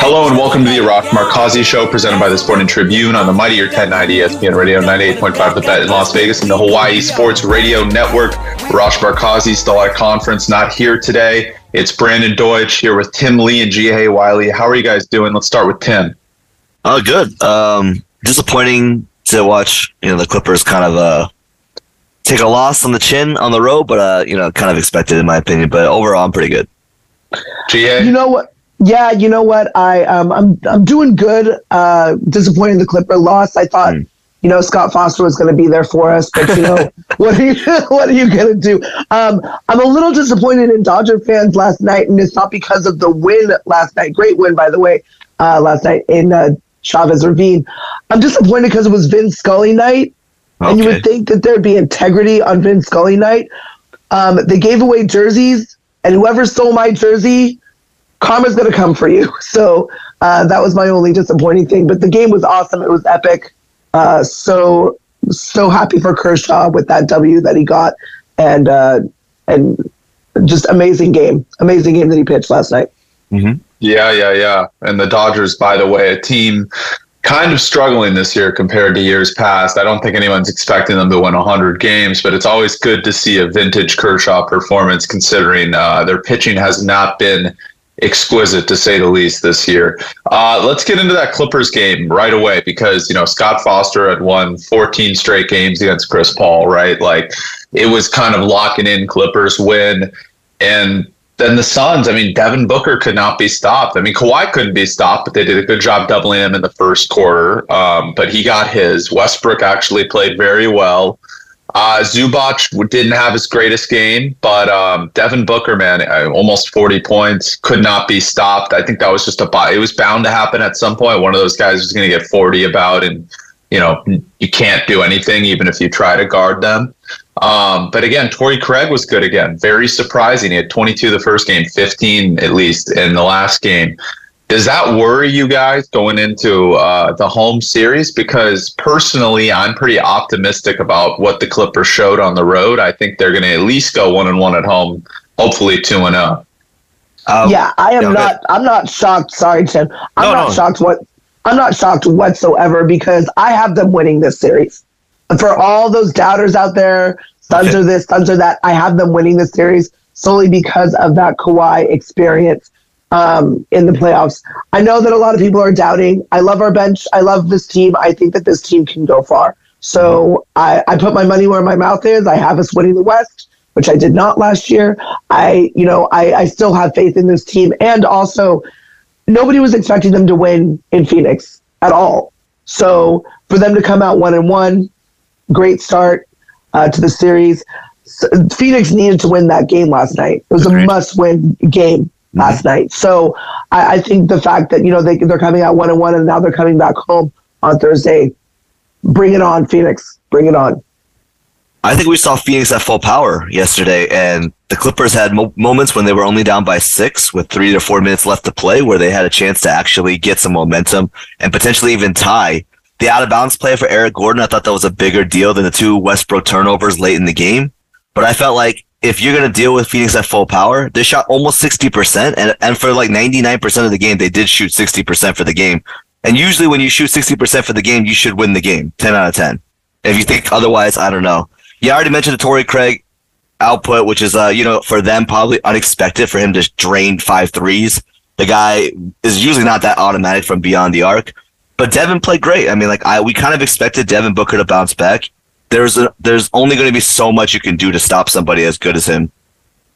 Hello and welcome to the Arash Markazi Show presented by the Sporting Tribune on the Mightier 1090 ESPN Radio 98.5 The Bet in Las Vegas and the Hawaii Sports Radio Network. Arash Markazi still at a conference, not here today. It's Brandon Deutsch here with Tim Lee and G.A. Wiley. How are you guys doing? Let's start with Tim. Oh, good. Um, disappointing to watch, you know, the Clippers kind of uh, take a loss on the chin on the road, but uh, you know, kind of expected in my opinion. But overall, I'm pretty good. GA? You know what? Yeah, you know what? I um, I'm I'm doing good. Uh, disappointed the Clipper loss. I thought. Mm. You know, Scott Foster was going to be there for us, but you know, what are you what are you going to do? Um, I'm a little disappointed in Dodger fans last night, and it's not because of the win last night. Great win, by the way, uh, last night in uh, Chavez Ravine. I'm disappointed because it was Vin Scully night, and you would think that there'd be integrity on Vin Scully night. Um, they gave away jerseys, and whoever stole my jersey, karma's gonna come for you. So uh, that was my only disappointing thing. But the game was awesome. It was epic. Uh, so so happy for Kershaw with that W that he got, and uh, and just amazing game, amazing game that he pitched last night. Yeah, yeah, yeah. And the Dodgers, by the way, a team kind of struggling this year compared to years past. I don't think anyone's expecting them to win 100 games, but it's always good to see a vintage Kershaw performance considering uh, their pitching has not been exquisite to say the least this year. Uh, let's get into that Clippers game right away because, you know, Scott Foster had won 14 straight games against Chris Paul, right? Like it was kind of locking in Clippers win. And then the Suns, I mean, Devin Booker could not be stopped. I mean, Kawhi couldn't be stopped, but they did a good job doubling him in the first quarter. Um, but he got his. Westbrook actually played very well. Uh, Zubac didn't have his greatest game, but um, Devin Booker, man, uh, almost 40 points, could not be stopped. I think that was just a buy. It was bound to happen at some point. One of those guys was going to get 40 about, and you know you can't do anything even if you try to guard them. Um, but again, Torrey Craig was good again. Very surprising. He had 22 the first game, 15 at least in the last game. Does that worry you guys going into uh, the home series? Because personally, I'm pretty optimistic about what the Clippers showed on the road. I think they're going to at least go one and one at home, hopefully two and oh. zero. Um, yeah, I am yeah, okay. not. I'm not shocked. Sorry, Tim. I'm No, not no. shocked. What? I'm not shocked whatsoever because I have them winning this series. For all those doubters out there, Suns Okay. are this, Suns are that. I have them winning this series solely because of that Kawhi experience um, in the playoffs. I know that a lot of people are doubting. I love our bench. I love this team. I think that this team can go far. So I, I put my money where my mouth is. I have us winning the West, which I did not last year. I, you know, I, I still have faith in this team. And also, nobody was expecting them to win in Phoenix at all. So for them to come out one and one, great start uh, to the series. Phoenix needed to win that game last night. It was Agreed. a must-win game last mm-hmm. night. So I, I think the fact that you know they they're coming out one and one, and now they're coming back home on Thursday. Bring it on, Phoenix! Bring it on. I think we saw Phoenix at full power yesterday, and the Clippers had mo- moments when they were only down by six with three to four minutes left to play, where they had a chance to actually get some momentum and potentially even tie. The out of bounds play for Eric Gordon, I thought that was a bigger deal than the two Westbrook turnovers late in the game. But I felt like if you're to deal with Phoenix at full power, they shot almost 60%. And, and for like 99% of the game, they did shoot 60% for the game. And usually when you shoot 60% for the game, you should win the game 10 out of 10. If you think otherwise, I don't know. I already mentioned the Torrey Craig output, which is, uh, you know, for them probably unexpected for him to drain five threes. The guy is usually not that automatic from beyond the arc. But Devin played great. I mean, like I, we kind of expected Devin Booker to bounce back. There's a, there's only going to be so much you can do to stop somebody as good as him.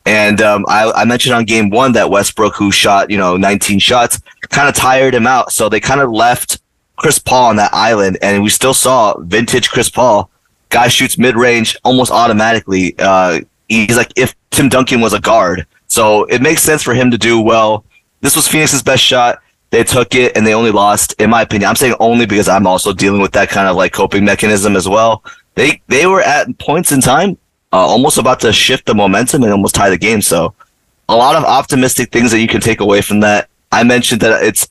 And um, I, I mentioned on game one that Westbrook, who shot you know 19 shots, kind of tired him out. So they kind of left Chris Paul on that island, and we still saw vintage Chris Paul. Guy shoots mid range almost automatically. Uh, he's like if Tim Duncan was a guard. So it makes sense for him to do well. This was Phoenix's best shot. They took it and they only lost, in my opinion. I'm saying only because I'm also dealing with that kind of like coping mechanism as well. They they were at points in time uh, almost about to shift the momentum and almost tie the game. So a lot of optimistic things that you can take away from that. I mentioned that it's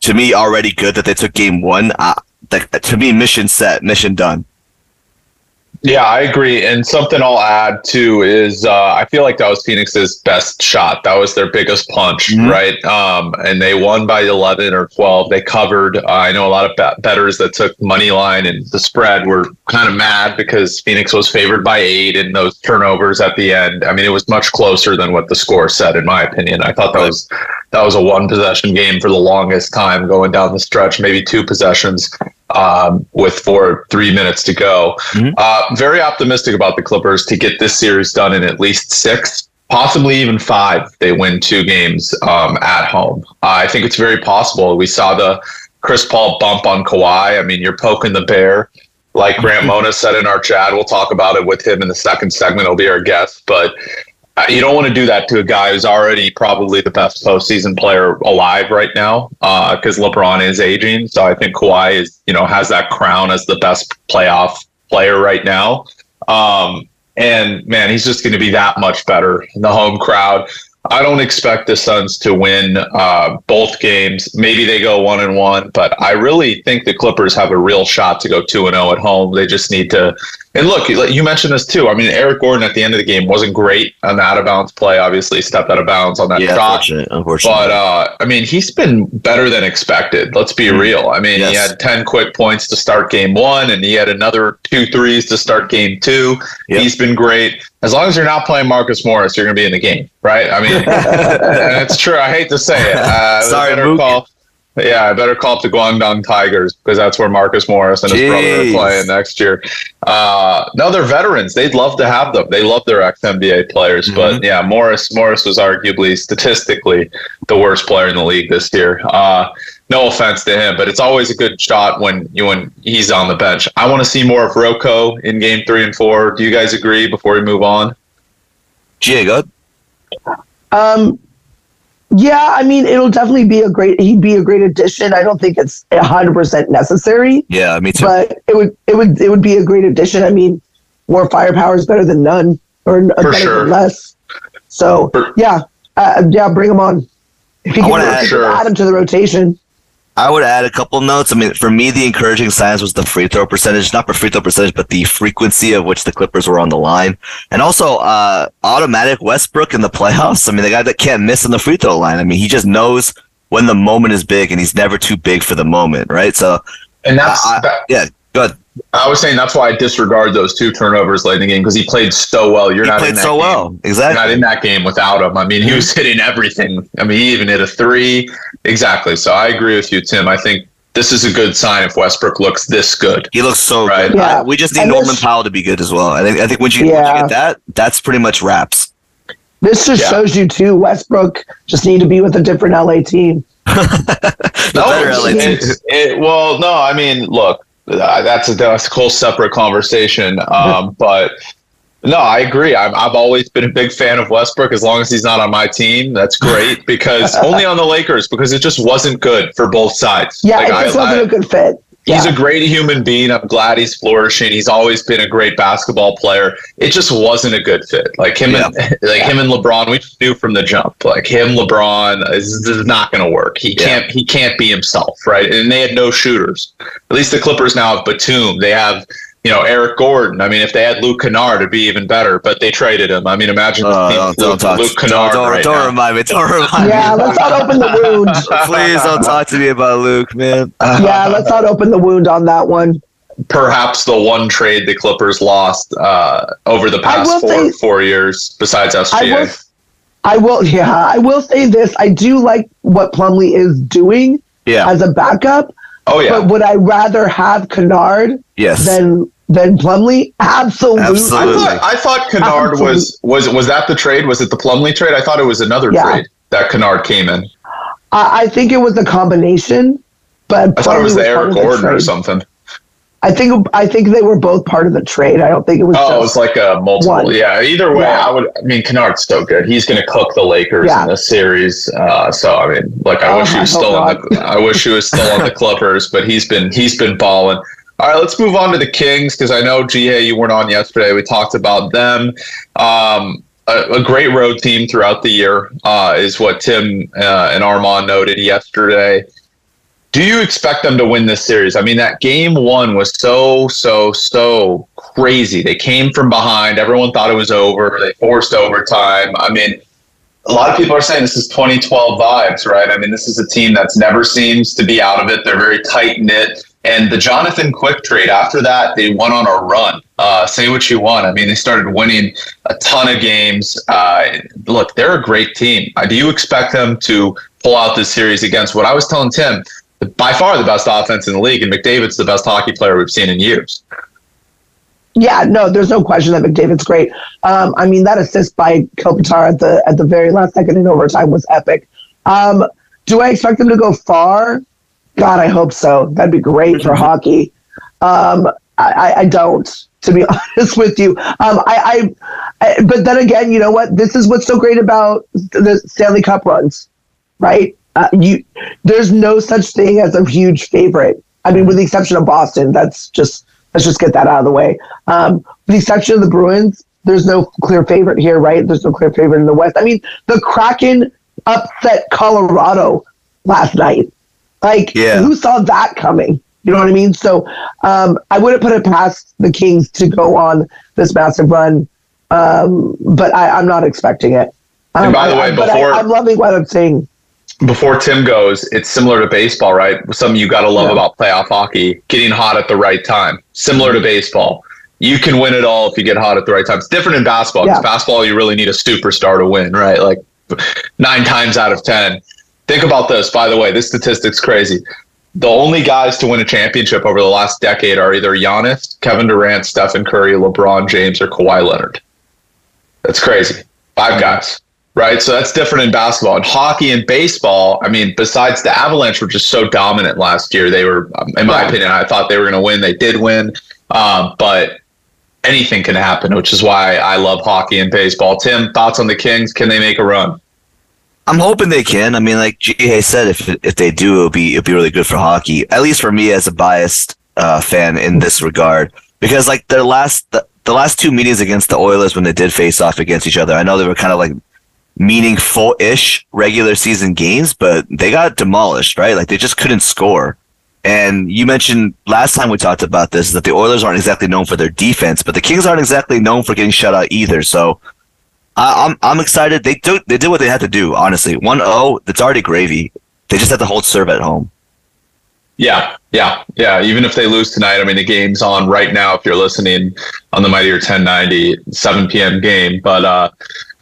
to me already good that they took game one. Uh, that, to me, mission set, mission done. Yeah, I agree. And something I'll add too is uh, I feel like that was Phoenix's best shot. That was their biggest punch, Mhm. right? Um, and they won by 11 or 12. They covered. Uh, I know a lot of bet- betters that took money line and the spread were kind of mad because Phoenix was favored by eight in those turnovers at the end. I mean, it was much closer than what the score said, in my opinion. I thought that was that was a one possession game for the longest time going down the stretch, maybe two possessions um, with four three minutes to go. Uh, very optimistic about the Clippers to get this series done in at least six, possibly even five. They win two games um, at home. I think it's very possible. We saw the Chris Paul bump on Kawhi. I mean, you're poking the bear. Like Grant Mona said in our chat, we'll talk about it with him in the second segment. He'll be our guest, but uh, you don't want to do that to a guy who's already probably the best postseason player alive right now because LeBron is aging. So I think Kawhi is, you know, has that crown as the best playoff player right now. Um, and man, he's just going to be that much better in the home crowd. I don't expect the Suns to win uh, both games. Maybe they go one and one, but I really think the Clippers have a real shot to go two and zero at home. They just need to. And look, you mentioned this too. I mean, Eric Gordon at the end of the game wasn't great on the out of bounds play. Obviously, stepped out of bounds on that Yeah, shot. unfortunate. unfortunately. But uh, I mean, he's been better than expected. Let's be real. I mean, he had ten quick points to start game one, and he had another two threes to start game two. Yep. He's been great. As long as you're not playing Marcus Morris, you're going to be in the game, right? I mean, it's true. I hate to say it. Uh, Sorry, better Mook. call. Yeah, I better call up the Guangdong Tigers because that's where Marcus Morris and his brother are playing next year. Uh, no, they're veterans. They'd love to have them. They love their ex NBA players. Mm-hmm. But yeah, Morris Morris was arguably statistically the worst player in the league this year. Uh, no offense to him, but it's always a good shot when you when he's on the bench. I want to see more of Rocco in game three and four. Do you guys agree before we move on? GA, go. Um, yeah, I mean, it'll definitely be a great. He'd be a great addition. I don't think it's hundred percent necessary, Yeah, me too. but it would it would it would be a great addition. I mean, more firepower is better than none, or n- better sure. than less. So For- yeah, uh, yeah, bring him on. If you I can, add- Sure. add him to the rotation. I would add a couple notes. I mean, for me, the encouraging signs was the free throw percentage, not the free throw percentage, but the frequency of which the Clippers were on the line. And also, uh, automatic Westbrook in the playoffs. I mean, the guy that can't miss on the free throw line. I mean, he just knows when the moment is big and he's never too big for the moment, right? So, And that's I- that, yeah, good. I was saying that's why I disregard those two turnovers late in the game because he played so well. You're He not in played that so game. well. You're not in that game without him. I mean, he was hitting everything. I mean, he even hit a three. Exactly. So I agree with you, Tim. I think this is a good sign if Westbrook looks this good. He looks so Right. good. Yeah. We just need And Norman this- Powell to be good as well. I think, I think when you, when you get that, that's pretty much wraps. This just Yeah. shows you too. Westbrook just need to be with a different LA team. No, it's- LA team. it's- it- well, no, I mean, look, that's a, that's a whole separate conversation. Um, but No, I agree. I'm, I've always been a big fan of Westbrook. As long as he's not on my team, that's great. Because only on the Lakers, because it just wasn't good for both sides. Yeah, Like, it I- just wasn't I- a good fit. He's Yeah. a great human being. I'm glad he's flourishing. He's always been a great basketball player. It just wasn't a good fit. Like him and like him and LeBron, we just knew from the jump. Like him, LeBron is, this is not going to work. He can't. He can't be himself, right? And they had no shooters. At least the Clippers now have Batum. They have you know Eric Gordon. I mean, if they had Luke Kennard, it'd be even better. But they traded him. I mean, imagine the Uh, don't, don't Luke, talk. Luke don't Kennard don't, right don't now. remind me. Don't remind Yeah, me. let's not open the wound. Please don't talk to me about Luke, man. Yeah, let's not open the wound on that one. Perhaps the one trade the Clippers lost uh, over the past four say- four years, besides I SGA. will, I will, yeah, I will say this. I do like what Plumlee is doing Yeah. as a backup, oh yeah. but would I rather have Kennard Yes. than than Plumlee? Absolutely. I thought, I thought Kennard was was was that the trade? Was it the Plumlee trade? I thought it was another Yeah. trade that Kennard came in. I, I think it was a combination, but I thought it was Plumlee the Eric Gordon or something. I think I think they were both part of the trade. I don't think it was. Oh, it was like a multiple. One. Yeah. Either way, Yeah. I would. I mean, Kennard's so good. He's going to cook the Lakers Yeah. in this series. Uh, so I mean, like I Oh, wish he was I still on the. I wish he was still on the Clippers, but he's been he's been balling. All right, let's move on to the Kings because I know GA you weren't on yesterday. We talked about them. Um, a, a great road team throughout the year uh, is what Tim uh, and Armand noted yesterday. Do you expect them to win this series? I mean, that game one was so, so, so crazy. They came from behind. Everyone thought it was over. They forced overtime. I mean, a lot of people are saying this is 2012 vibes, right? I mean, this is a team that's never seems to be out of it. They're very tight knit. And the Jonathan Quick trade, after that, they went on a run. Uh, say what you want. I mean, they started winning a ton of games. Uh, look, they're a great team. Uh, do you expect them to pull out this series against what I was telling Tim? By far the best offense in the league, and McDavid's the best hockey player we've seen in years. Yeah, no, there's no question that McDavid's great. Um, I mean, that assist by Kopitar at the at the very last second in overtime was epic. Um, do I expect them to go far? God, I hope so. That'd be great for hockey. Um, I, I, I don't, to be honest with you. Um, I, I, I, but then again, you know what? This is what's so great about the Stanley Cup runs, right? Uh, you, there's no such thing as a huge favorite. I mean, with the exception of Boston, that's just let's just get that out of the way. Um, with the exception of the Bruins, there's no clear favorite here, right? There's no clear favorite in the West. I mean, the Kraken upset Colorado last night. Like, Yeah. who saw that coming? You know what I mean? So um, I wouldn't put it past the Kings to go on this massive run, um, but I, I'm not expecting it. And Um, by the way, I- before- I, I'm loving what I'm seeing. before Tim goes, it's similar to baseball, right? Something you got to love Yeah. about playoff hockey: getting hot at the right time. Similar to baseball, you can win it all if you get hot at the right time. It's different in basketball. Yeah. basketball, you really need a superstar to win, right? Like nine times out of ten. Think about this, by the way. This statistic's crazy. The only guys to win a championship over the last decade are either Giannis, Kevin Durant, Stephen Curry, LeBron James, or Kawhi Leonard. That's crazy. Five guys, right? So that's different in basketball. In hockey and baseball, I mean, besides the Avalanche were just so dominant last year, they were, um, in my opinion, I thought they were going to win. They did win, um, but anything can happen, which is why I love hockey and baseball. Tim, thoughts on the Kings? Can they make a run? I'm hoping they can. I mean, like G said, if if they do, it'll be it'll be really good for hockey. At least for me as a biased uh, fan in this regard, because like their last the, the last two meetings against the Oilers when they did face off against each other, I know they were kind of like meaningful-ish regular season games, but they got demolished, right? Like they just couldn't score. And you mentioned last time we talked about this that the Oilers aren't exactly known for their defense, but the Kings aren't exactly known for getting shut out either. So I, I'm I'm excited. They do they did what they had to do. Honestly, 1-0, It's already gravy. They just have to hold serve at home. Yeah, yeah, yeah. Even if they lose tonight, I mean, the game's on right now. If you're listening on the Mightier 1090, 7 p.m. game, but uh,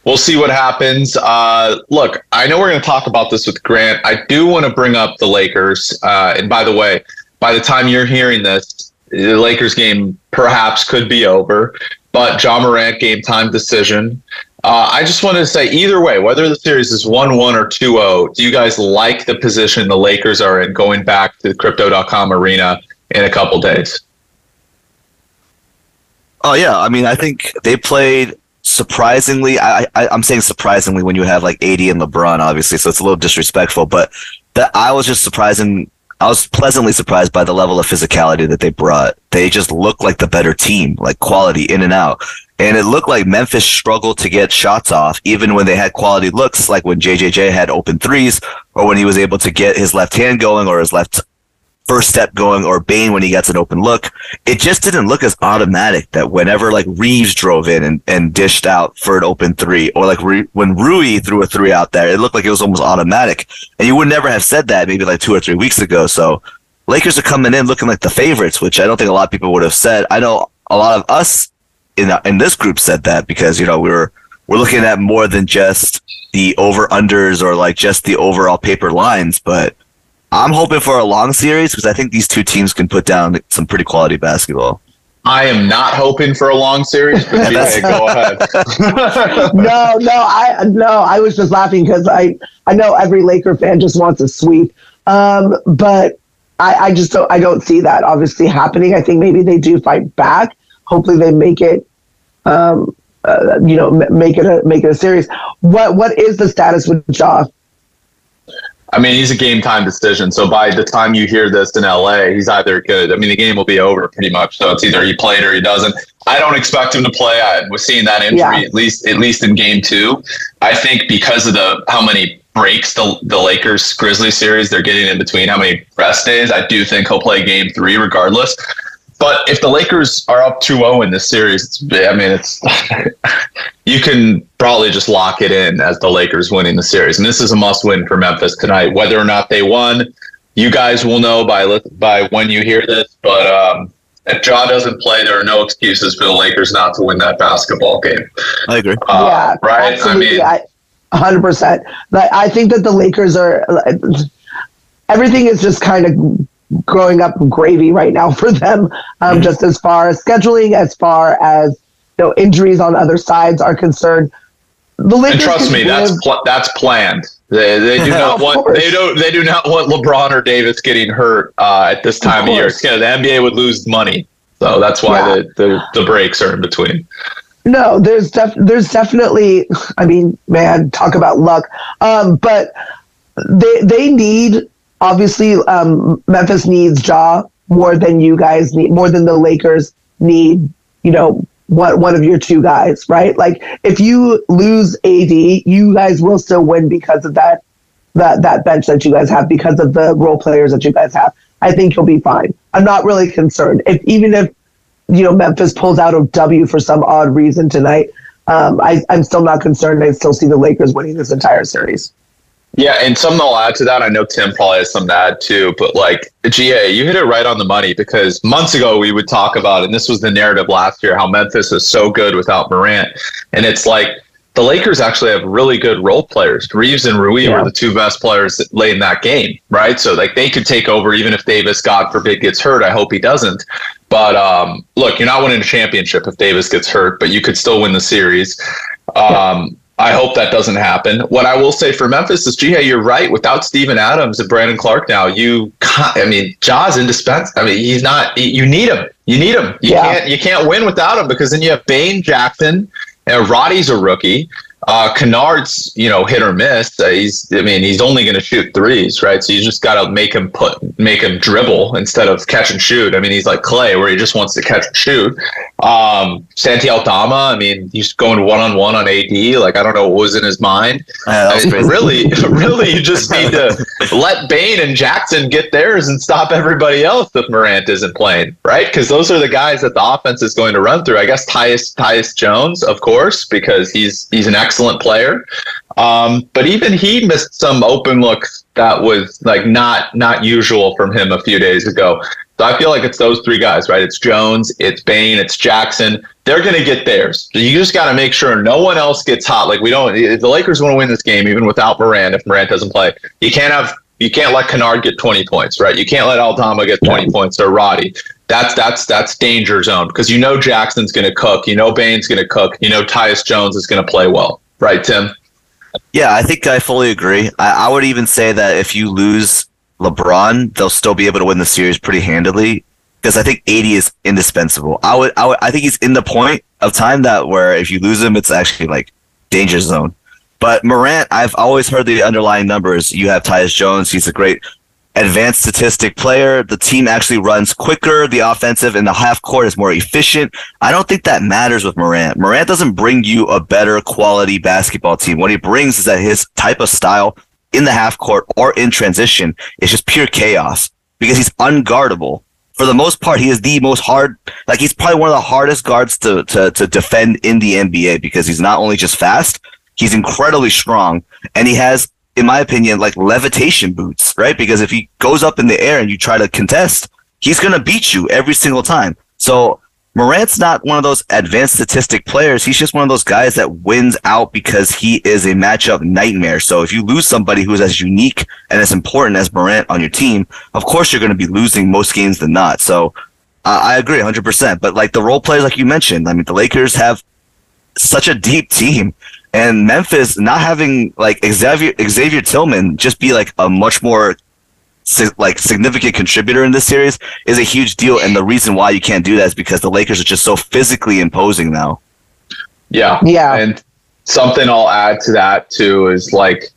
we'll see what happens. Uh, look, I know we're going to talk about this with Grant. I do want to bring up the Lakers. Uh, and by the way, by the time you're hearing this, the Lakers game perhaps could be over. But Ja Morant game time decision. Uh, I just wanted to say either way, whether the series is 1 1 or 2 0, do you guys like the position the Lakers are in going back to the crypto.com arena in a couple days? Oh yeah, I mean, I think they played surprisingly. I, I I'm saying surprisingly when you have like AD and LeBron, obviously, so it's a little disrespectful. But that I was just surprising. I was pleasantly surprised by the level of physicality that they brought. They just looked like the better team, like quality in and out. And it looked like Memphis struggled to get shots off, even when they had quality looks, like when JJJ had open threes, or when he was able to get his left hand going or his left first step going, or Bane when he gets an open look. It just didn't look as automatic that whenever like Reaves drove in and, and dished out for an open three, or like Ru- when Rui threw a three out there, it looked like it was almost automatic. And you would never have said that maybe like two or three weeks ago. So Lakers are coming in looking like the favorites, which I don't think a lot of people would have said. I know a lot of us in in this group said that because you know we were we're looking at more than just the over unders or like just the overall paper lines, but I'm hoping for a long series because I think these two teams can put down some pretty quality basketball. I am not hoping for a long series, but GA, go ahead. no, no, I no, I was just laughing because I I know every Laker fan just wants a sweep, um, but I, I just don't I don't see that obviously happening. I think maybe they do fight back. Hopefully, they make it. Um, uh, you know, make it a make it a series. What what is the status with Ja? I mean, he's a game time decision. So by the time you hear this in LA, he's either good. I mean, the game will be over pretty much. So it's either he played or he doesn't. I don't expect him to play. I was seeing that injury Yeah. at least at least in game two. I think because of the how many breaks the the Lakers Grizzlies series they're getting in between, how many rest days, I do think he'll play game three regardless. But if the Lakers are up 2-0 in this series, it's, I mean, it's you can probably just lock it in as the Lakers winning the series. And this is a must-win for Memphis tonight. Whether or not they won, you guys will know by by when you hear this. But um, if Ja doesn't play, there are no excuses for the Lakers not to win that basketball game. I agree. Uh, yeah, right. Absolutely. I mean, hundred percent. I think that the Lakers are. Everything is just kind of growing up gravy right now for them. Um, Just as far as scheduling, as far as you know, injuries on other sides are concerned. The Lakers and trust me, that's pl- that's planned. They, they do not want course. they don't they do not want LeBron or Davis getting hurt uh, at this time of, year. course. It's the NBA would lose money, so that's why Yeah. the, the the breaks are in between. No, there's def- there's definitely. I mean, man, talk about luck. Um, but they they need obviously um, Memphis needs Ja more than you guys need more than the Lakers need. You know, one one of your two guys, right? Like if you lose AD, you guys will still win because of that that that bench that you guys have because of the role players that you guys have. I think you'll be fine. I'm not really concerned. If even if you know Memphis pulls out a W for some odd reason tonight, um, I, I'm still not concerned. I still see the Lakers winning this entire series. Yeah, and something I'll add to that. I know Tim probably has something to add too, but like GA, you hit it right on the money because months ago we would talk about, and this was the narrative last year, how Memphis is so good without Morant, and it's like the Lakers actually have really good role players. Reaves and Rui Yeah. were the two best players that late in that game, right? So like they could take over even if Davis, God forbid, gets hurt. I hope he doesn't. But um, look, you're not winning a championship if Davis gets hurt, but you could still win the series. Um, I hope that doesn't happen. What I will say for Memphis is, gee, hey, you're right. Without Steven Adams and Brandon Clarke now, you, I mean, Ja's indispensable. I mean, he's not. You need him. You need him. You Yeah. can't. You can't win without him because then you have Bane, Jackson, and Roddy's a rookie. Uh, Kennard's, you know, hit or miss. Uh, he's, I mean, he's only going to shoot threes, right? So you just got to make him put, make him dribble instead of catch and shoot. I mean, he's like Clay, where he just wants to catch and shoot. Um, Santi Aldama, I mean, he's going one on one on AD. Like, I don't know what was in his mind. Was I mean, really, really, you just need to let Bane and Jackson get theirs and stop everybody else if Morant isn't playing, right? Because those are the guys that the offense is going to run through. I guess Tyus Tyus Jones, of course, because he's he's an excellent player. Um, but even he missed some open looks that was like not not usual from him a few days ago. So I feel like it's those three guys, right? It's Jones, it's Bane, it's Jackson. They're going to get theirs. You just got to make sure no one else gets hot. Like we don't. The Lakers want to win this game, even without Morant, if Morant doesn't play, you can't have. You can't let Kennard get 20 points, right? You can't let Aldama get 20 points or Roddy. That's that's that's danger zone because you know Jackson's going to cook. You know Bane's going to cook. You know Tyus Jones is going to play well, right, Tim? Yeah, I think I fully agree. I, I would even say that if you lose LeBron, they'll still be able to win the series pretty handily. because I think AD is indispensable. I would, I would, I think he's in the point of time that where if you lose him, it's actually like danger zone. But Morant, I've always heard the underlying numbers. You have Tyus Jones. He's a great advanced statistic player. The team actually runs quicker. The offensive in the half court is more efficient. I don't think that matters with Morant. Morant doesn't bring you a better quality basketball team. What he brings is that his type of style in the half court or in transition is just pure chaos because he's unguardable. For the most part, he is the most hard, like he's probably one of the hardest guards to, to, to defend in the NBA because he's not only just fast, he's incredibly strong and he has in my opinion, like levitation boots, right? Because if he goes up in the air and you try to contest, he's going to beat you every single time. So Morant's not one of those advanced statistic players. He's just one of those guys that wins out because he is a matchup nightmare. So if you lose somebody who's as unique and as important as Morant on your team, of course you're going to be losing most games than not. So uh, I agree 100%. But like the role players, like you mentioned, I mean, the Lakers have such a deep team and Memphis not having like Xavier Xavier Tillman just be like a much more like significant contributor in this series is a huge deal. And the reason why you can't do that is because the Lakers are just so physically imposing now. Yeah, yeah. And something I'll add to that too is like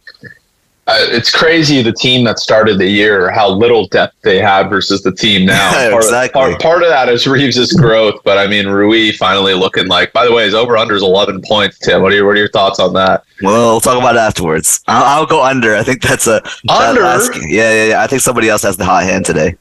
uh, it's crazy the team that started the year how little depth they had versus the team now. Part, exactly. Part, part, of that is Reaves's growth, but I mean Rui finally looking like. By the way, his over under is eleven points. Tim, what are your what are your thoughts on that? Well, we'll talk about it afterwards. I'll, I'll go under. I think that's a under. That yeah, yeah, yeah. I think somebody else has the hot hand today.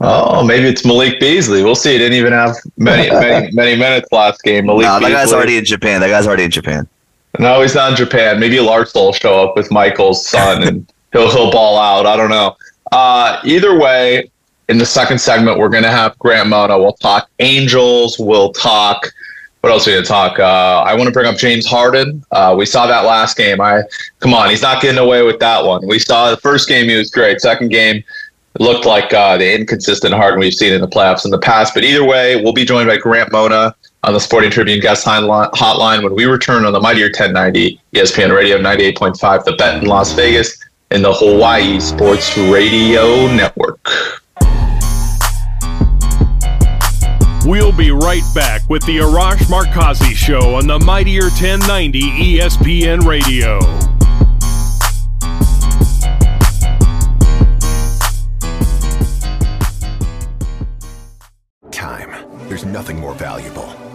Oh, maybe it's Malik Beasley. We'll see. He didn't even have many, many, many minutes last game. Malik no, that guy's already in Japan. That guy's already in Japan. No, he's not in Japan. Maybe Larson will show up with Michael's son and he'll he'll ball out. I don't know. Uh, either way, in the second segment, we're gonna have Grant Mona. We'll talk Angels. We'll talk. What else are we gonna talk? Uh, I want to bring up James Harden. Uh, we saw that last game. I come on, he's not getting away with that one. We saw the first game; he was great. Second game, it looked like uh, the inconsistent Harden we've seen in the playoffs in the past. But either way, we'll be joined by Grant Mona on the Sporting Tribune guest hotline when we return on the Mightier 1090 ESPN Radio 98.5, the Bet in Las Vegas in the Hawaii Sports Radio Network. We'll be right back with the Arash Markazi Show on the Mightier 1090 ESPN Radio. Time. There's nothing more valuable.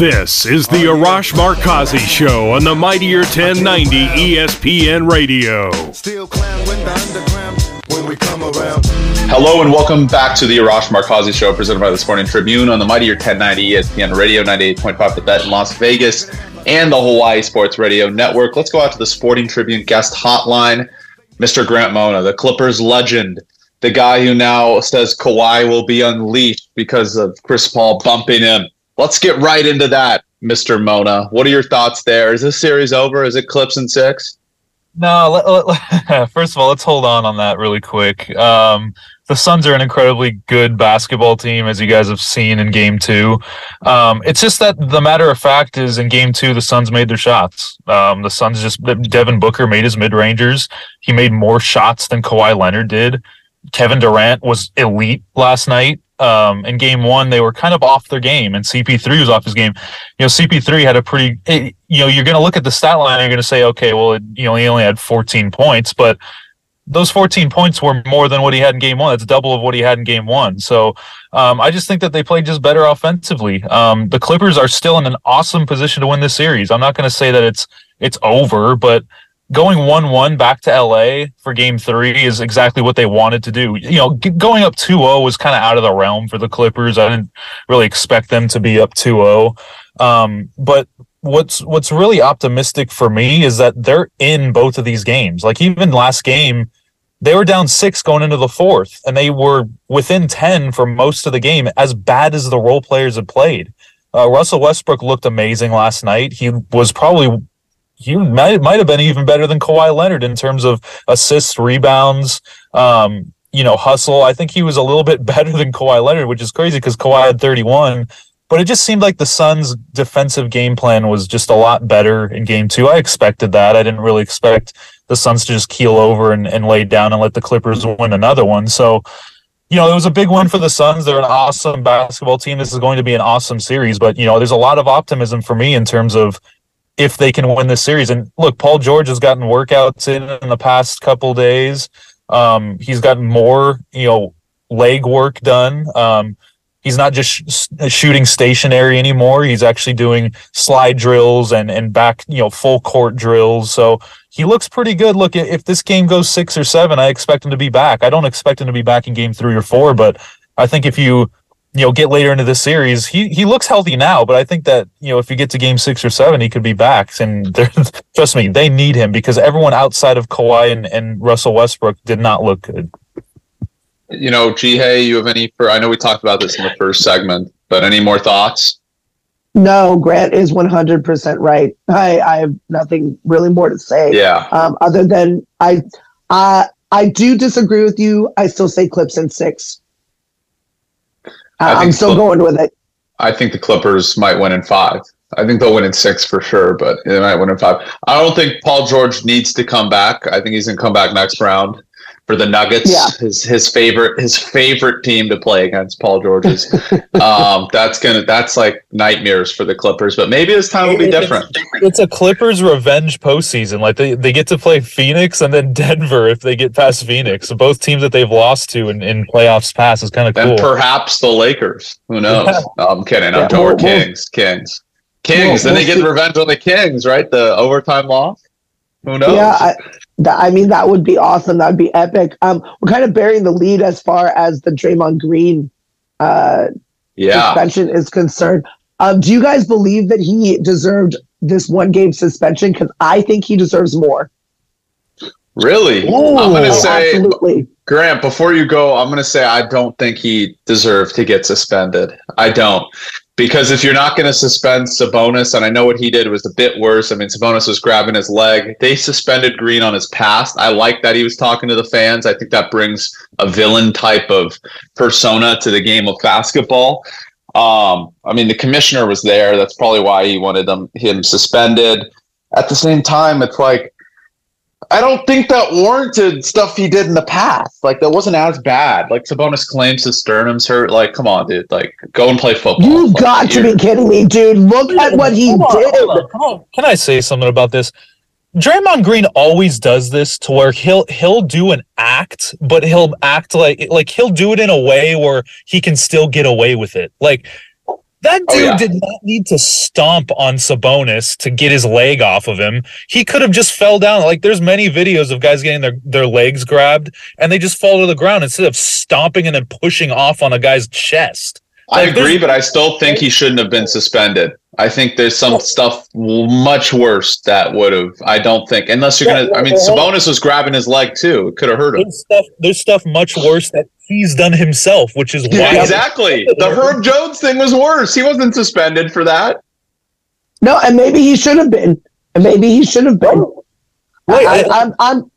This is the Arash Markazi Show on the Mightier 1090 ESPN Radio. Hello and welcome back to the Arash Markazi Show presented by the Sporting Tribune on the Mightier 1090 ESPN Radio 98.5 The Bet in Las Vegas and the Hawaii Sports Radio Network. Let's go out to the Sporting Tribune guest hotline. Mr. Grant Mona, the Clippers legend, the guy who now says Kawhi will be unleashed because of Chris Paul bumping him let's get right into that, Mr. Mona. What are your thoughts there? Is this series over? Is it clips and six? No, let, let, first of all, let's hold on on that really quick. Um, the Suns are an incredibly good basketball team, as you guys have seen in game two. Um, it's just that the matter of fact is in game two, the Suns made their shots. Um, the Suns just, Devin Booker made his mid rangers. He made more shots than Kawhi Leonard did. Kevin Durant was elite last night um, in game one, they were kind of off their game, and CP3 was off his game. You know, CP3 had a pretty, it, you know, you're going to look at the stat line, and you're going to say, okay, well, it, you know, he only had 14 points, but those 14 points were more than what he had in game one. That's double of what he had in game one. So um, I just think that they played just better offensively. Um, the Clippers are still in an awesome position to win this series. I'm not going to say that it's it's over, but going 1-1 back to LA for game 3 is exactly what they wanted to do. You know, g- going up 2-0 was kind of out of the realm for the Clippers. I didn't really expect them to be up 2-0. Um, but what's what's really optimistic for me is that they're in both of these games. Like even last game they were down six going into the fourth, and they were within 10 for most of the game, as bad as the role players had played. Uh, Russell Westbrook looked amazing last night. He was probably he might might have been even better than Kawhi Leonard in terms of assists, rebounds, um, you know, hustle. I think he was a little bit better than Kawhi Leonard, which is crazy because Kawhi had 31. But it just seemed like the Suns' defensive game plan was just a lot better in game two. I expected that. I didn't really expect the Suns to just keel over and, and lay down and let the Clippers win another one. So, you know, it was a big one for the Suns. They're an awesome basketball team. This is going to be an awesome series. But, you know, there's a lot of optimism for me in terms of if they can win this series. And look, Paul George has gotten workouts in in the past couple days. Um, he's gotten more, you know, leg work done. Um, he's not just sh- shooting stationary anymore. He's actually doing slide drills and and back, you know, full court drills. So he looks pretty good. Look, if this game goes six or seven, I expect him to be back. I don't expect him to be back in game three or four, but I think if you you know get later into the series, he he looks healthy now. But I think that you know if you get to game six or seven, he could be back. And trust me, they need him because everyone outside of Kawhi and, and Russell Westbrook did not look good you know, Ji Hae, you have any for I know we talked about this in the first segment, but any more thoughts? No, Grant is 100% right. I, I have nothing really more to say. Yeah. Um, other than I, uh, I do disagree with you. I still say Clips in six. I'm still going with it. I think the Clippers might win in five. I think they'll win in six for sure, but they might win in five. I don't think Paul George needs to come back. I think he's going to come back next round for the Nuggets. Yeah. His his favorite his favorite team to play against Paul George's. um, that's gonna that's like nightmares for the Clippers. But maybe this time will be different. It's a Clippers revenge postseason. Like they, they get to play Phoenix and then Denver if they get past Phoenix. both teams that they've lost to in, in playoffs past is kind of cool. And perhaps the Lakers. Who knows? Yeah. No, I'm kidding. I'm yeah, Kings. Kings. Kings. then they get revenge on the Kings, right? The overtime loss. Who knows? Yeah, I, that, I mean, that would be awesome. That would be epic. Um, we're kind of burying the lead as far as the Draymond Green uh, yeah. suspension is concerned. Um, do you guys believe that he deserved this one game suspension? Because I think he deserves more. Really? Ooh, I'm going to say, absolutely. Grant, before you go, I'm going to say I don't think he deserved to get suspended. I don't because if you're not going to suspend Sabonis, and I know what he did was a bit worse. I mean, Sabonis was grabbing his leg. They suspended Green on his past. I like that he was talking to the fans. I think that brings a villain type of persona to the game of basketball. Um, I mean, the commissioner was there. That's probably why he wanted them him suspended. At the same time, it's like I don't think that warranted stuff he did in the past. Like that wasn't as bad. Like Sabonis claims his sternum's hurt. Like, come on, dude. Like, go and play football. You've like, got to be kidding me, dude. Look at what he hold did. On, on, come on. Can I say something about this? Draymond Green always does this to where he'll he'll do an act, but he'll act like like he'll do it in a way where he can still get away with it. Like that oh, dude oh, yeah. did not need to stomp on Sabonis to get his leg off of him. He could have just fell down. Like there's many videos of guys getting their, their legs grabbed and they just fall to the ground instead of stomping and then pushing off on a guy's chest. Like, I agree, but I still think he shouldn't have been suspended. I think there's some stuff much worse that would have. I don't think, unless you're gonna. I mean, Sabonis was grabbing his leg too. It could have hurt him. There's stuff, there's stuff much worse that he's done himself, which is why exactly the Herb Jones thing was worse. He wasn't suspended for that. No, and maybe he should have been. And maybe he should have been. Wait, I, I, I'm, I'm,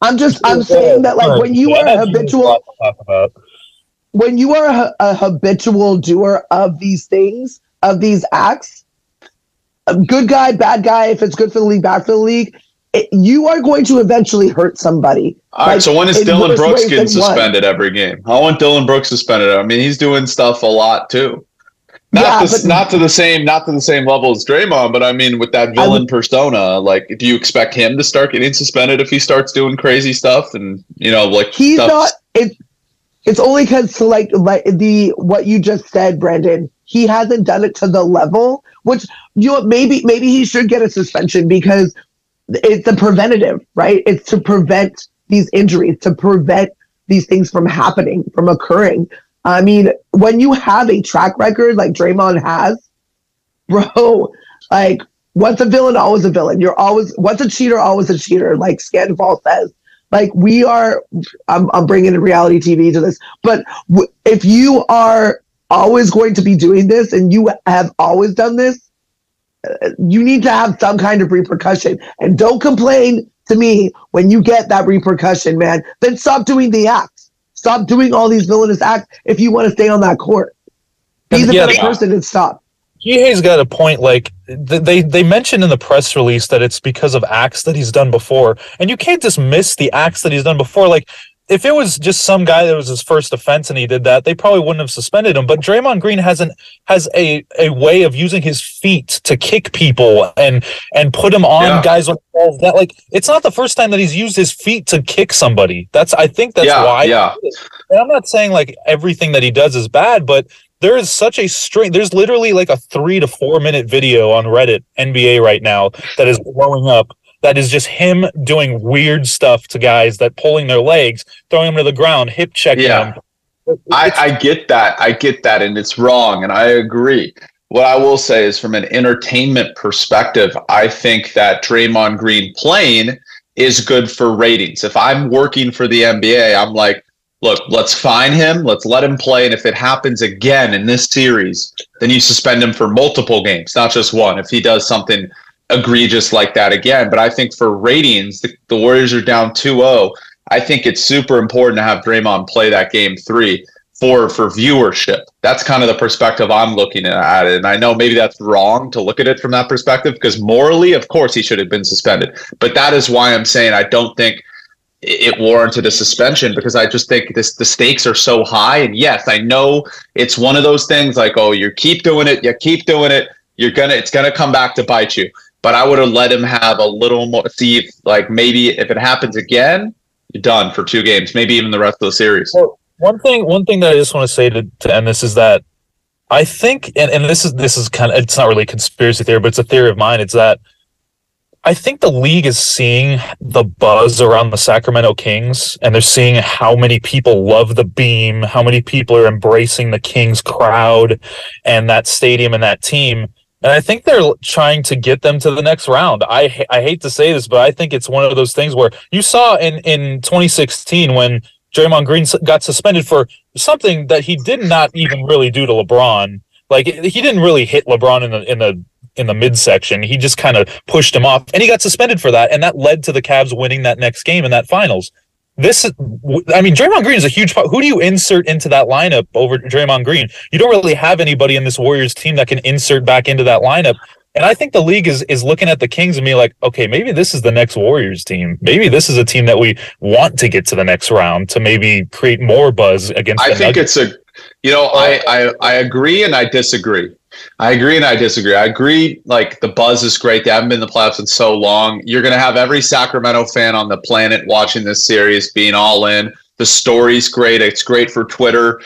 I'm just, I'm saying that like when you are a habitual, when you are a, a habitual doer of these things, of these acts, good guy, bad guy, if it's good for the league, bad for the league, it, you are going to eventually hurt somebody. All like, right, so when is Dillon Brooks getting suspended one. every game? I want Dillon Brooks suspended. I mean, he's doing stuff a lot too. Not yeah, to, but, not to the same not to the same level as Draymond, but I mean with that villain would, persona, like do you expect him to start getting suspended if he starts doing crazy stuff and you know like he's not it it's only because like like the what you just said, Brandon, he hasn't done it to the level which you know maybe maybe he should get a suspension because it's a preventative, right? It's to prevent these injuries, to prevent these things from happening, from occurring. I mean, when you have a track record like Draymond has, bro, like once a villain, always a villain. You're always once a cheater, always a cheater, like Scanval says. Like we are, I'm, I'm bringing in reality TV to this, but w- if you are always going to be doing this and you have always done this, uh, you need to have some kind of repercussion. And don't complain to me when you get that repercussion, man. Then stop doing the act. Stop doing all these villainous acts if you want to stay on that court. Be the Yeah, better person and stop. Ji Hae's got a point. Like they they mentioned in the press release that it's because of acts that he's done before, and you can't dismiss the acts that he's done before. Like if it was just some guy that was his first offense and he did that, they probably wouldn't have suspended him. But Draymond Green has an has a a way of using his feet to kick people and and put him on Yeah. guys with balls. That like it's not the first time that he's used his feet to kick somebody. That's I think that's yeah, why. yeah. And I'm not saying like everything that he does is bad, but there is such a string. There's literally like a three to four minute video on Reddit NBA right now that is blowing up. That is just him doing weird stuff to guys that pulling their legs, throwing them to the ground, hip checking Yeah. them. I, I get that. I get that, and it's wrong, and I agree. What I will say is, from an entertainment perspective, I think that Draymond Green playing is good for ratings. If I'm working for the NBA, I'm like, look, let's fine him, let's let him play, and if it happens again in this series, then you suspend him for multiple games, not just one. If he does something egregious like that again, but I think for ratings, the, the Warriors are down 2-0. I think it's super important to have Draymond play that game three for for viewership. That's kind of the perspective I'm looking at it. And I know maybe that's wrong to look at it from that perspective because morally, of course, he should have been suspended. But that is why I'm saying I don't think it warranted a suspension because I just think this the stakes are so high. And yes, I know it's one of those things like, oh, you keep doing it, you keep doing it, you're gonna it's gonna come back to bite you. But I would have let him have a little more see if like maybe if it happens again, you're done for two games, maybe even the rest of the series. Well, one thing, one thing that I just want to say to, to end this is that I think, and, and this is this is kind of it's not really a conspiracy theory, but it's a theory of mine. It's that I think the league is seeing the buzz around the Sacramento Kings, and they're seeing how many people love the beam, how many people are embracing the Kings crowd and that stadium and that team. And I think they're trying to get them to the next round. I I hate to say this, but I think it's one of those things where you saw in in 2016 when Draymond Green got suspended for something that he did not even really do to LeBron. Like he didn't really hit LeBron in the in the in the midsection. He just kind of pushed him off, and he got suspended for that, and that led to the Cavs winning that next game in that finals. This, I mean, Draymond Green is a huge. part. Who do you insert into that lineup over Draymond Green? You don't really have anybody in this Warriors team that can insert back into that lineup. And I think the league is is looking at the Kings and being like, okay, maybe this is the next Warriors team. Maybe this is a team that we want to get to the next round to maybe create more buzz against. I think Nuggets. it's a, you know, I, I I agree and I disagree. I agree and I disagree. I agree. Like the buzz is great. They haven't been in the playoffs in so long. You're going to have every Sacramento fan on the planet watching this series, being all in. The story's great. It's great for Twitter.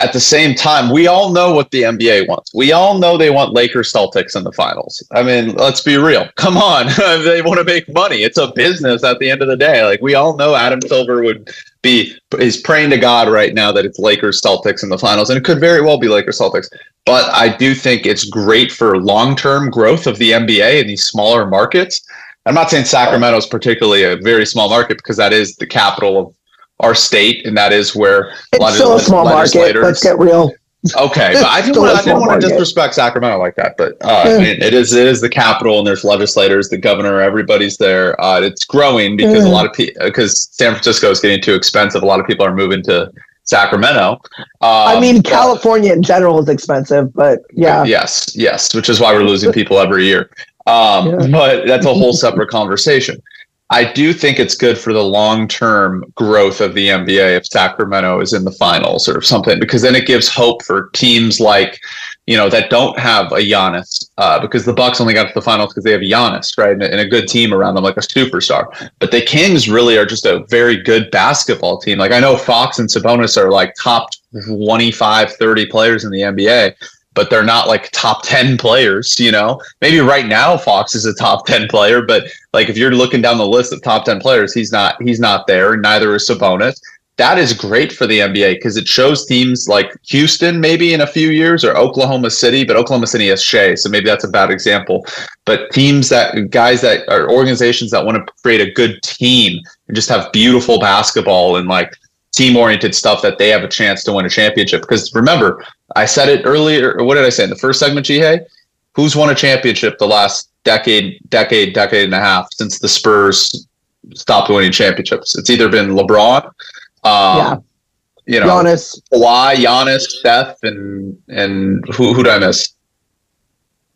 At the same time, we all know what the NBA wants. We all know they want Lakers Celtics in the finals. I mean, let's be real. Come on. they want to make money. It's a business at the end of the day. Like we all know Adam Silver would be is praying to God right now that it's Lakers Celtics in the finals. And it could very well be Lakers Celtics. But I do think it's great for long term growth of the NBA in these smaller markets. I'm not saying Sacramento is particularly a very small market because that is the capital of our state, and that is where a lot It's still of a small market. legislators. Let's get real. Okay, but I didn't want I didn't want to disrespect Sacramento like that. But uh, I mean, it is it is the capital, and there's legislators, the governor, everybody's there. Uh, it's growing because a lot of people because San Francisco is getting too expensive. A lot of people are moving to Sacramento. I Um, mean, but- California in general is expensive, but yeah. Yes, yes, which is why we're losing people every year. Um, Yeah. But that's a whole separate conversation. I do think it's good for the long term growth of the NBA if Sacramento is in the finals or something, because then it gives hope for teams like, you know, that don't have a Giannis, uh, because the Bucks only got to the finals because they have Giannis, right, and, and a good team around them, like a superstar. But the Kings really are just a very good basketball team. Like I know Fox and Sabonis are like top 25, 30 players in the NBA but they're not like top 10 players, you know? Maybe right now Fox is a top 10 player, but like if you're looking down the list of top 10 players, he's not he's not there, neither is Sabonis. that is great for the NBA because it shows teams like Houston, maybe in a few years, or Oklahoma City, but Oklahoma City has Shai, so maybe that's a bad example. But teams that, guys that are organizations that want to create a good team and just have beautiful basketball and like team oriented stuff that they have a chance to win a championship. Because remember, I said it earlier, what did I say in the first segment, Ji Hae? Who's won a championship the last decade, decade, decade and a half since the Spurs stopped winning championships? It's either been LeBron um, yeah. You know, Giannis, Kawhi, Giannis, Steph, and and who who did I miss?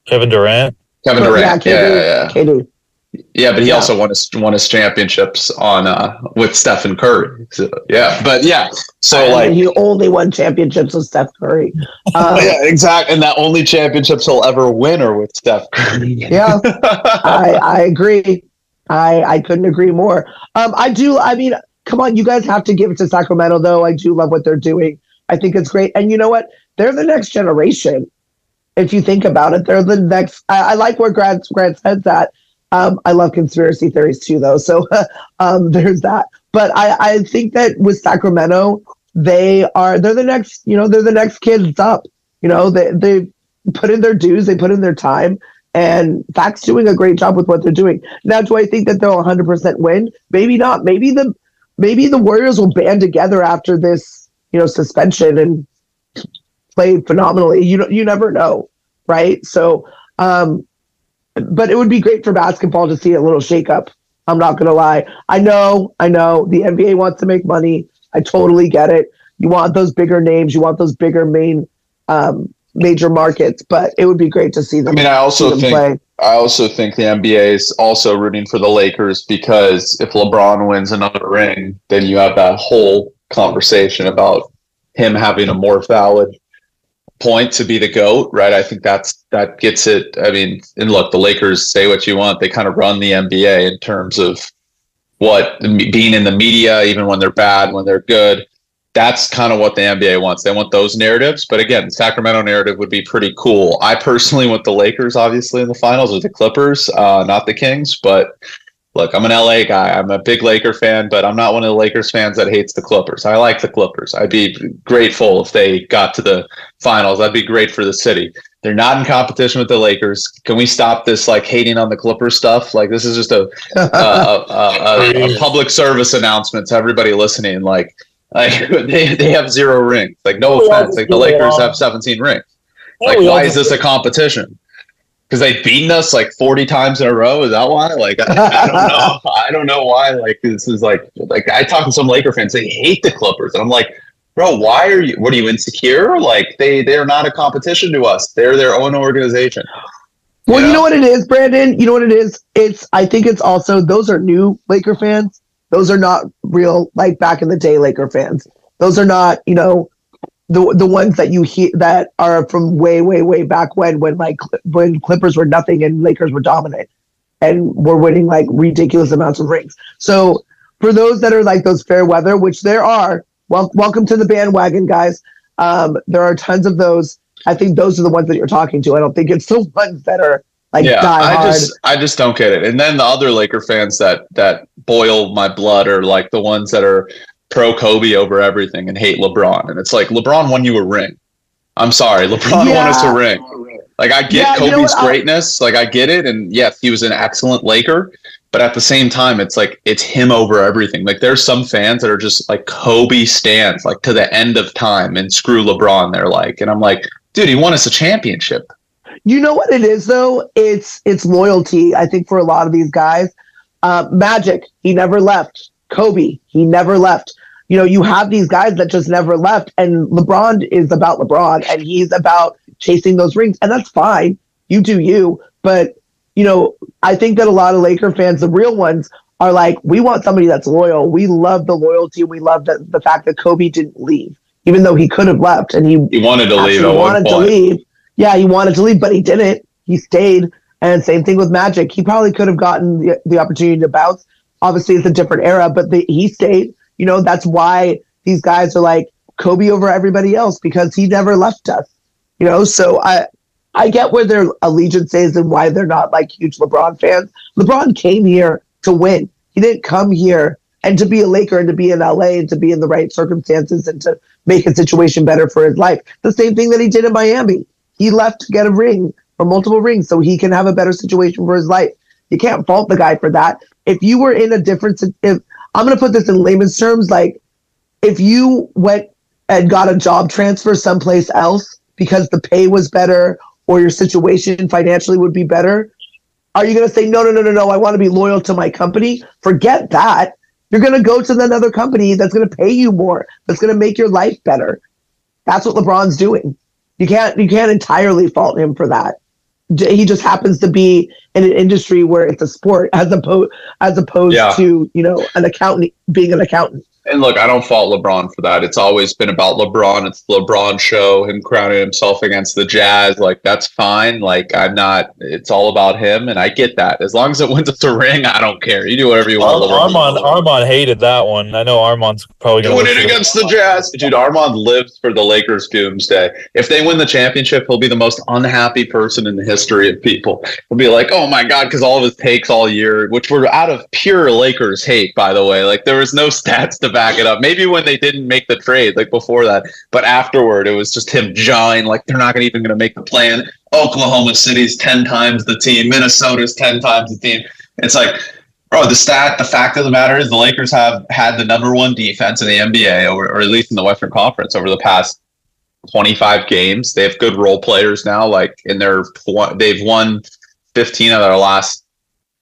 Kevin Durant. Kevin Durant. Yeah, yeah, yeah. KD. Yeah, but he yeah. also won his won his championships on uh with Stephen Curry. So, yeah, but yeah, so and like he only won championships with Steph Curry. Uh, yeah, exactly, and that only championships he'll ever win are with Steph Curry. yeah, I I agree. I I couldn't agree more. Um, I do. I mean, come on, you guys have to give it to Sacramento, though. I do love what they're doing. I think it's great. And you know what? They're the next generation. If you think about it, they're the next. I, I like where Grant, Grant said that. Um, I love conspiracy theories too, though. So um, there's that. But I, I think that with Sacramento, they are they're the next. You know, they're the next kids up. You know, they they put in their dues, they put in their time, and Fox's doing a great job with what they're doing. Now, do I think that they'll 100% win? Maybe not. Maybe the maybe the Warriors will band together after this, you know, suspension and play phenomenally. You you never know, right? So, um, but it would be great for basketball to see a little shakeup. I'm not gonna lie. I know, I know the NBA wants to make money. I totally get it. You want those bigger names. You want those bigger main um, major markets. But it would be great to see them. I mean, I also think play. I also think the NBA is also rooting for the Lakers because if LeBron wins another ring, then you have that whole conversation about him having a more valid point to be the goat, right? I think that's that gets it. I mean, and look, the Lakers say what you want; they kind of run the NBA in terms of what being in the media, even when they're bad, when they're good that's kind of what the NBA wants. They want those narratives. But again, the Sacramento narrative would be pretty cool. I personally want the Lakers, obviously, in the finals, or the Clippers, uh, not the Kings. But look, I'm an LA guy. I'm a big Laker fan, but I'm not one of the Lakers fans that hates the Clippers. I like the Clippers. I'd be grateful if they got to the finals. That'd be great for the city. They're not in competition with the Lakers. Can we stop this like hating on the Clippers stuff? Like this is just a, a, a, a, a public service announcement to everybody listening. Like like they, they have zero rings. Like no offense, like the Lakers have 17 rings. Like why is this a competition? Because they've beaten us like 40 times in a row. Is that why? Like I, I don't know. I don't know why. Like this is like like I talk to some Laker fans. They hate the Clippers, and I'm like, bro, why are you? What are you insecure? Like they they're not a competition to us. They're their own organization. Well, you know what it is, Brandon. You know what it is. It's I think it's also those are new Laker fans those are not real, like back in the day, Laker fans. Those are not, you know, the the ones that you hear that are from way, way, way back when, when like when Clippers were nothing and Lakers were dominant and were winning like ridiculous amounts of rings. So for those that are like those fair weather, which there are, well, welcome to the bandwagon, guys. Um, there are tons of those. I think those are the ones that you're talking to. I don't think it's the ones that are like yeah, I hard. just I just don't get it. And then the other Laker fans that that boil my blood are like the ones that are pro Kobe over everything and hate LeBron. And it's like LeBron won you a ring. I'm sorry, LeBron yeah. won us a ring. Like I get yeah, Kobe's you know greatness, like I get it, and yes, he was an excellent Laker. But at the same time, it's like it's him over everything. Like there's some fans that are just like Kobe stands, like to the end of time, and screw LeBron. They're like, and I'm like, dude, he won us a championship. You know what it is though? It's it's loyalty. I think for a lot of these guys, uh, Magic, he never left. Kobe, he never left. You know, you have these guys that just never left, and LeBron is about LeBron, and he's about chasing those rings, and that's fine. You do you, but you know, I think that a lot of Laker fans, the real ones, are like, we want somebody that's loyal. We love the loyalty. We love the, the fact that Kobe didn't leave, even though he could have left, and he he wanted to leave. He wanted to leave yeah, he wanted to leave, but he didn't. He stayed. And same thing with Magic. He probably could have gotten the, the opportunity to bounce. Obviously, it's a different era, but the, he stayed. You know, that's why these guys are like Kobe over everybody else because he never left us. You know, so I I get where their allegiance is and why they're not like huge LeBron fans. LeBron came here to win. He didn't come here and to be a Laker and to be in LA and to be in the right circumstances and to make a situation better for his life. The same thing that he did in Miami. He left to get a ring or multiple rings so he can have a better situation for his life. You can't fault the guy for that. If you were in a different, if I'm going to put this in layman's terms, like if you went and got a job transfer someplace else because the pay was better or your situation financially would be better, are you going to say, no, no, no, no, no, I want to be loyal to my company? Forget that. You're going to go to another company that's going to pay you more, that's going to make your life better. That's what LeBron's doing. You can't you can't entirely fault him for that. He just happens to be in an industry where it's a sport as opposed as opposed yeah. to you know an accountant being an accountant. And look, I don't fault LeBron for that. It's always been about LeBron. It's the LeBron show, him crowning himself against the Jazz. Like that's fine. Like I'm not. It's all about him, and I get that. As long as it wins us a ring, I don't care. You do whatever you want. Ar- Armand, Armand hated that one. I know Armand's probably going to win it against the Jazz, dude. Armand lives for the Lakers doomsday. If they win the championship, he'll be the most unhappy person in the history of people. He'll be like, "Oh my god," because all of his takes all year, which were out of pure Lakers hate, by the way. Like there was no stats to back it up. Maybe when they didn't make the trade, like before that, but afterward, it was just him jawing like they're not even going to make the plan. Oklahoma City's ten times the team. Minnesota's ten times the team. It's like, bro, the stat, the fact of the matter is, the Lakers have had the number one defense in the NBA, or, or at least in the Western Conference, over the past 25 games. They have good role players now. Like in their, they've won 15 of their last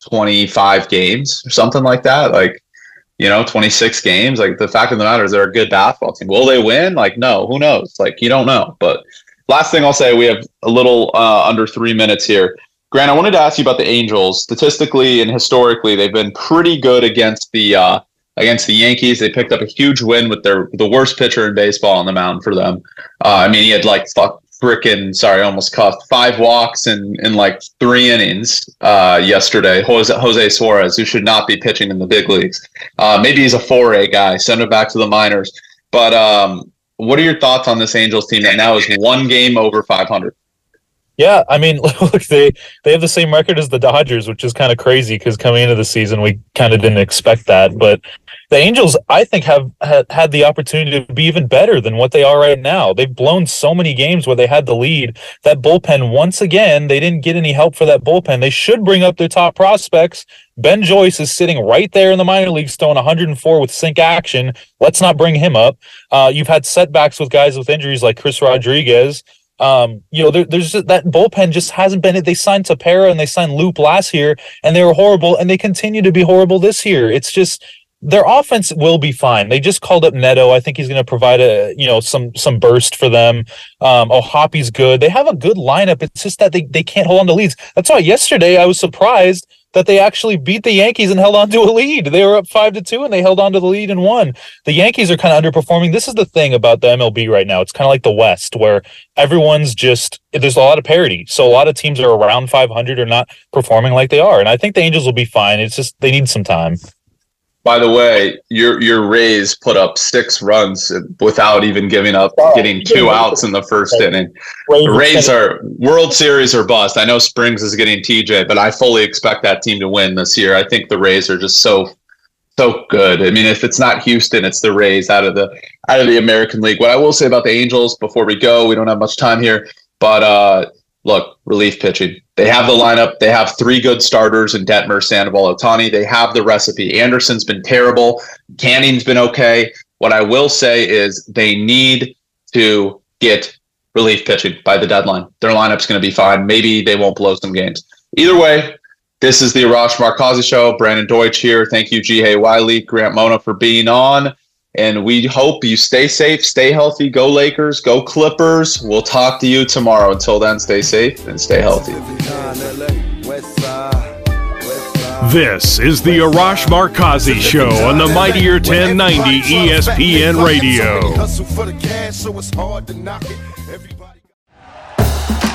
25 games or something like that. Like you know, 26 games. Like the fact of the matter is they're a good basketball team. Will they win? Like, no, who knows? Like, you don't know. But last thing I'll say, we have a little uh, under three minutes here. Grant, I wanted to ask you about the Angels. Statistically and historically, they've been pretty good against the uh, against the Yankees. They picked up a huge win with their the worst pitcher in baseball on the mound for them. Uh, I mean, he had like freaking sorry, almost cost five walks in in like three innings uh, yesterday. Jose, Jose Suarez, who should not be pitching in the big leagues, uh, maybe he's a four A guy. Send him back to the minors. But um, what are your thoughts on this Angels team that now is one game over 500? Yeah, I mean, look, they they have the same record as the Dodgers, which is kind of crazy because coming into the season we kind of didn't expect that. But the Angels, I think, have had, the opportunity to be even better than what they are right now. They've blown so many games where they had the lead. That bullpen, once again, they didn't get any help for that bullpen. They should bring up their top prospects. Ben Joyce is sitting right there in the minor leagues, throwing 104 with sink action. Let's not bring him up. Uh, you've had setbacks with guys with injuries like Chris Rodriguez. Um, you know, there, there's that bullpen just hasn't been it. They signed Tepera and they signed Loup last year, and they were horrible, and they continue to be horrible this year. It's just their offense will be fine. They just called up Neto. I think he's going to provide a you know some some burst for them. Um, oh, Hoppy's good. They have a good lineup. It's just that they they can't hold on to leads. That's why yesterday I was surprised that they actually beat the Yankees and held on to a lead. They were up five to two and they held on to the lead and won. The Yankees are kind of underperforming. This is the thing about the MLB right now. It's kind of like the West where everyone's just there's a lot of parity. So a lot of teams are around 500 or not performing like they are. And I think the Angels will be fine. It's just they need some time. By the way, your your Rays put up six runs without even giving up, getting two outs in the first inning. The Rays are World Series or bust. I know Springs is getting TJ, but I fully expect that team to win this year. I think the Rays are just so so good. I mean, if it's not Houston, it's the Rays out of the out of the American League. What I will say about the Angels before we go, we don't have much time here, but uh, look, relief pitching. They have the lineup. They have three good starters in Detmer, Sandoval, Ohtani. They have the recipe. Anderson's been terrible. Canning's been okay. What I will say is they need to get relief pitching by the deadline. Their lineup's going to be fine. Maybe they won't blow some games. Either way, this is the Arash Markazi Show. Brandon Deutsch here. Thank you, Ji Hae Wiley, Grant Mona, for being on. And we hope you stay safe, stay healthy. Go Lakers, go Clippers. We'll talk to you tomorrow. Until then, stay safe and stay healthy. This is the Arash Markazi Show on the Mighty 1090 ESPN Radio.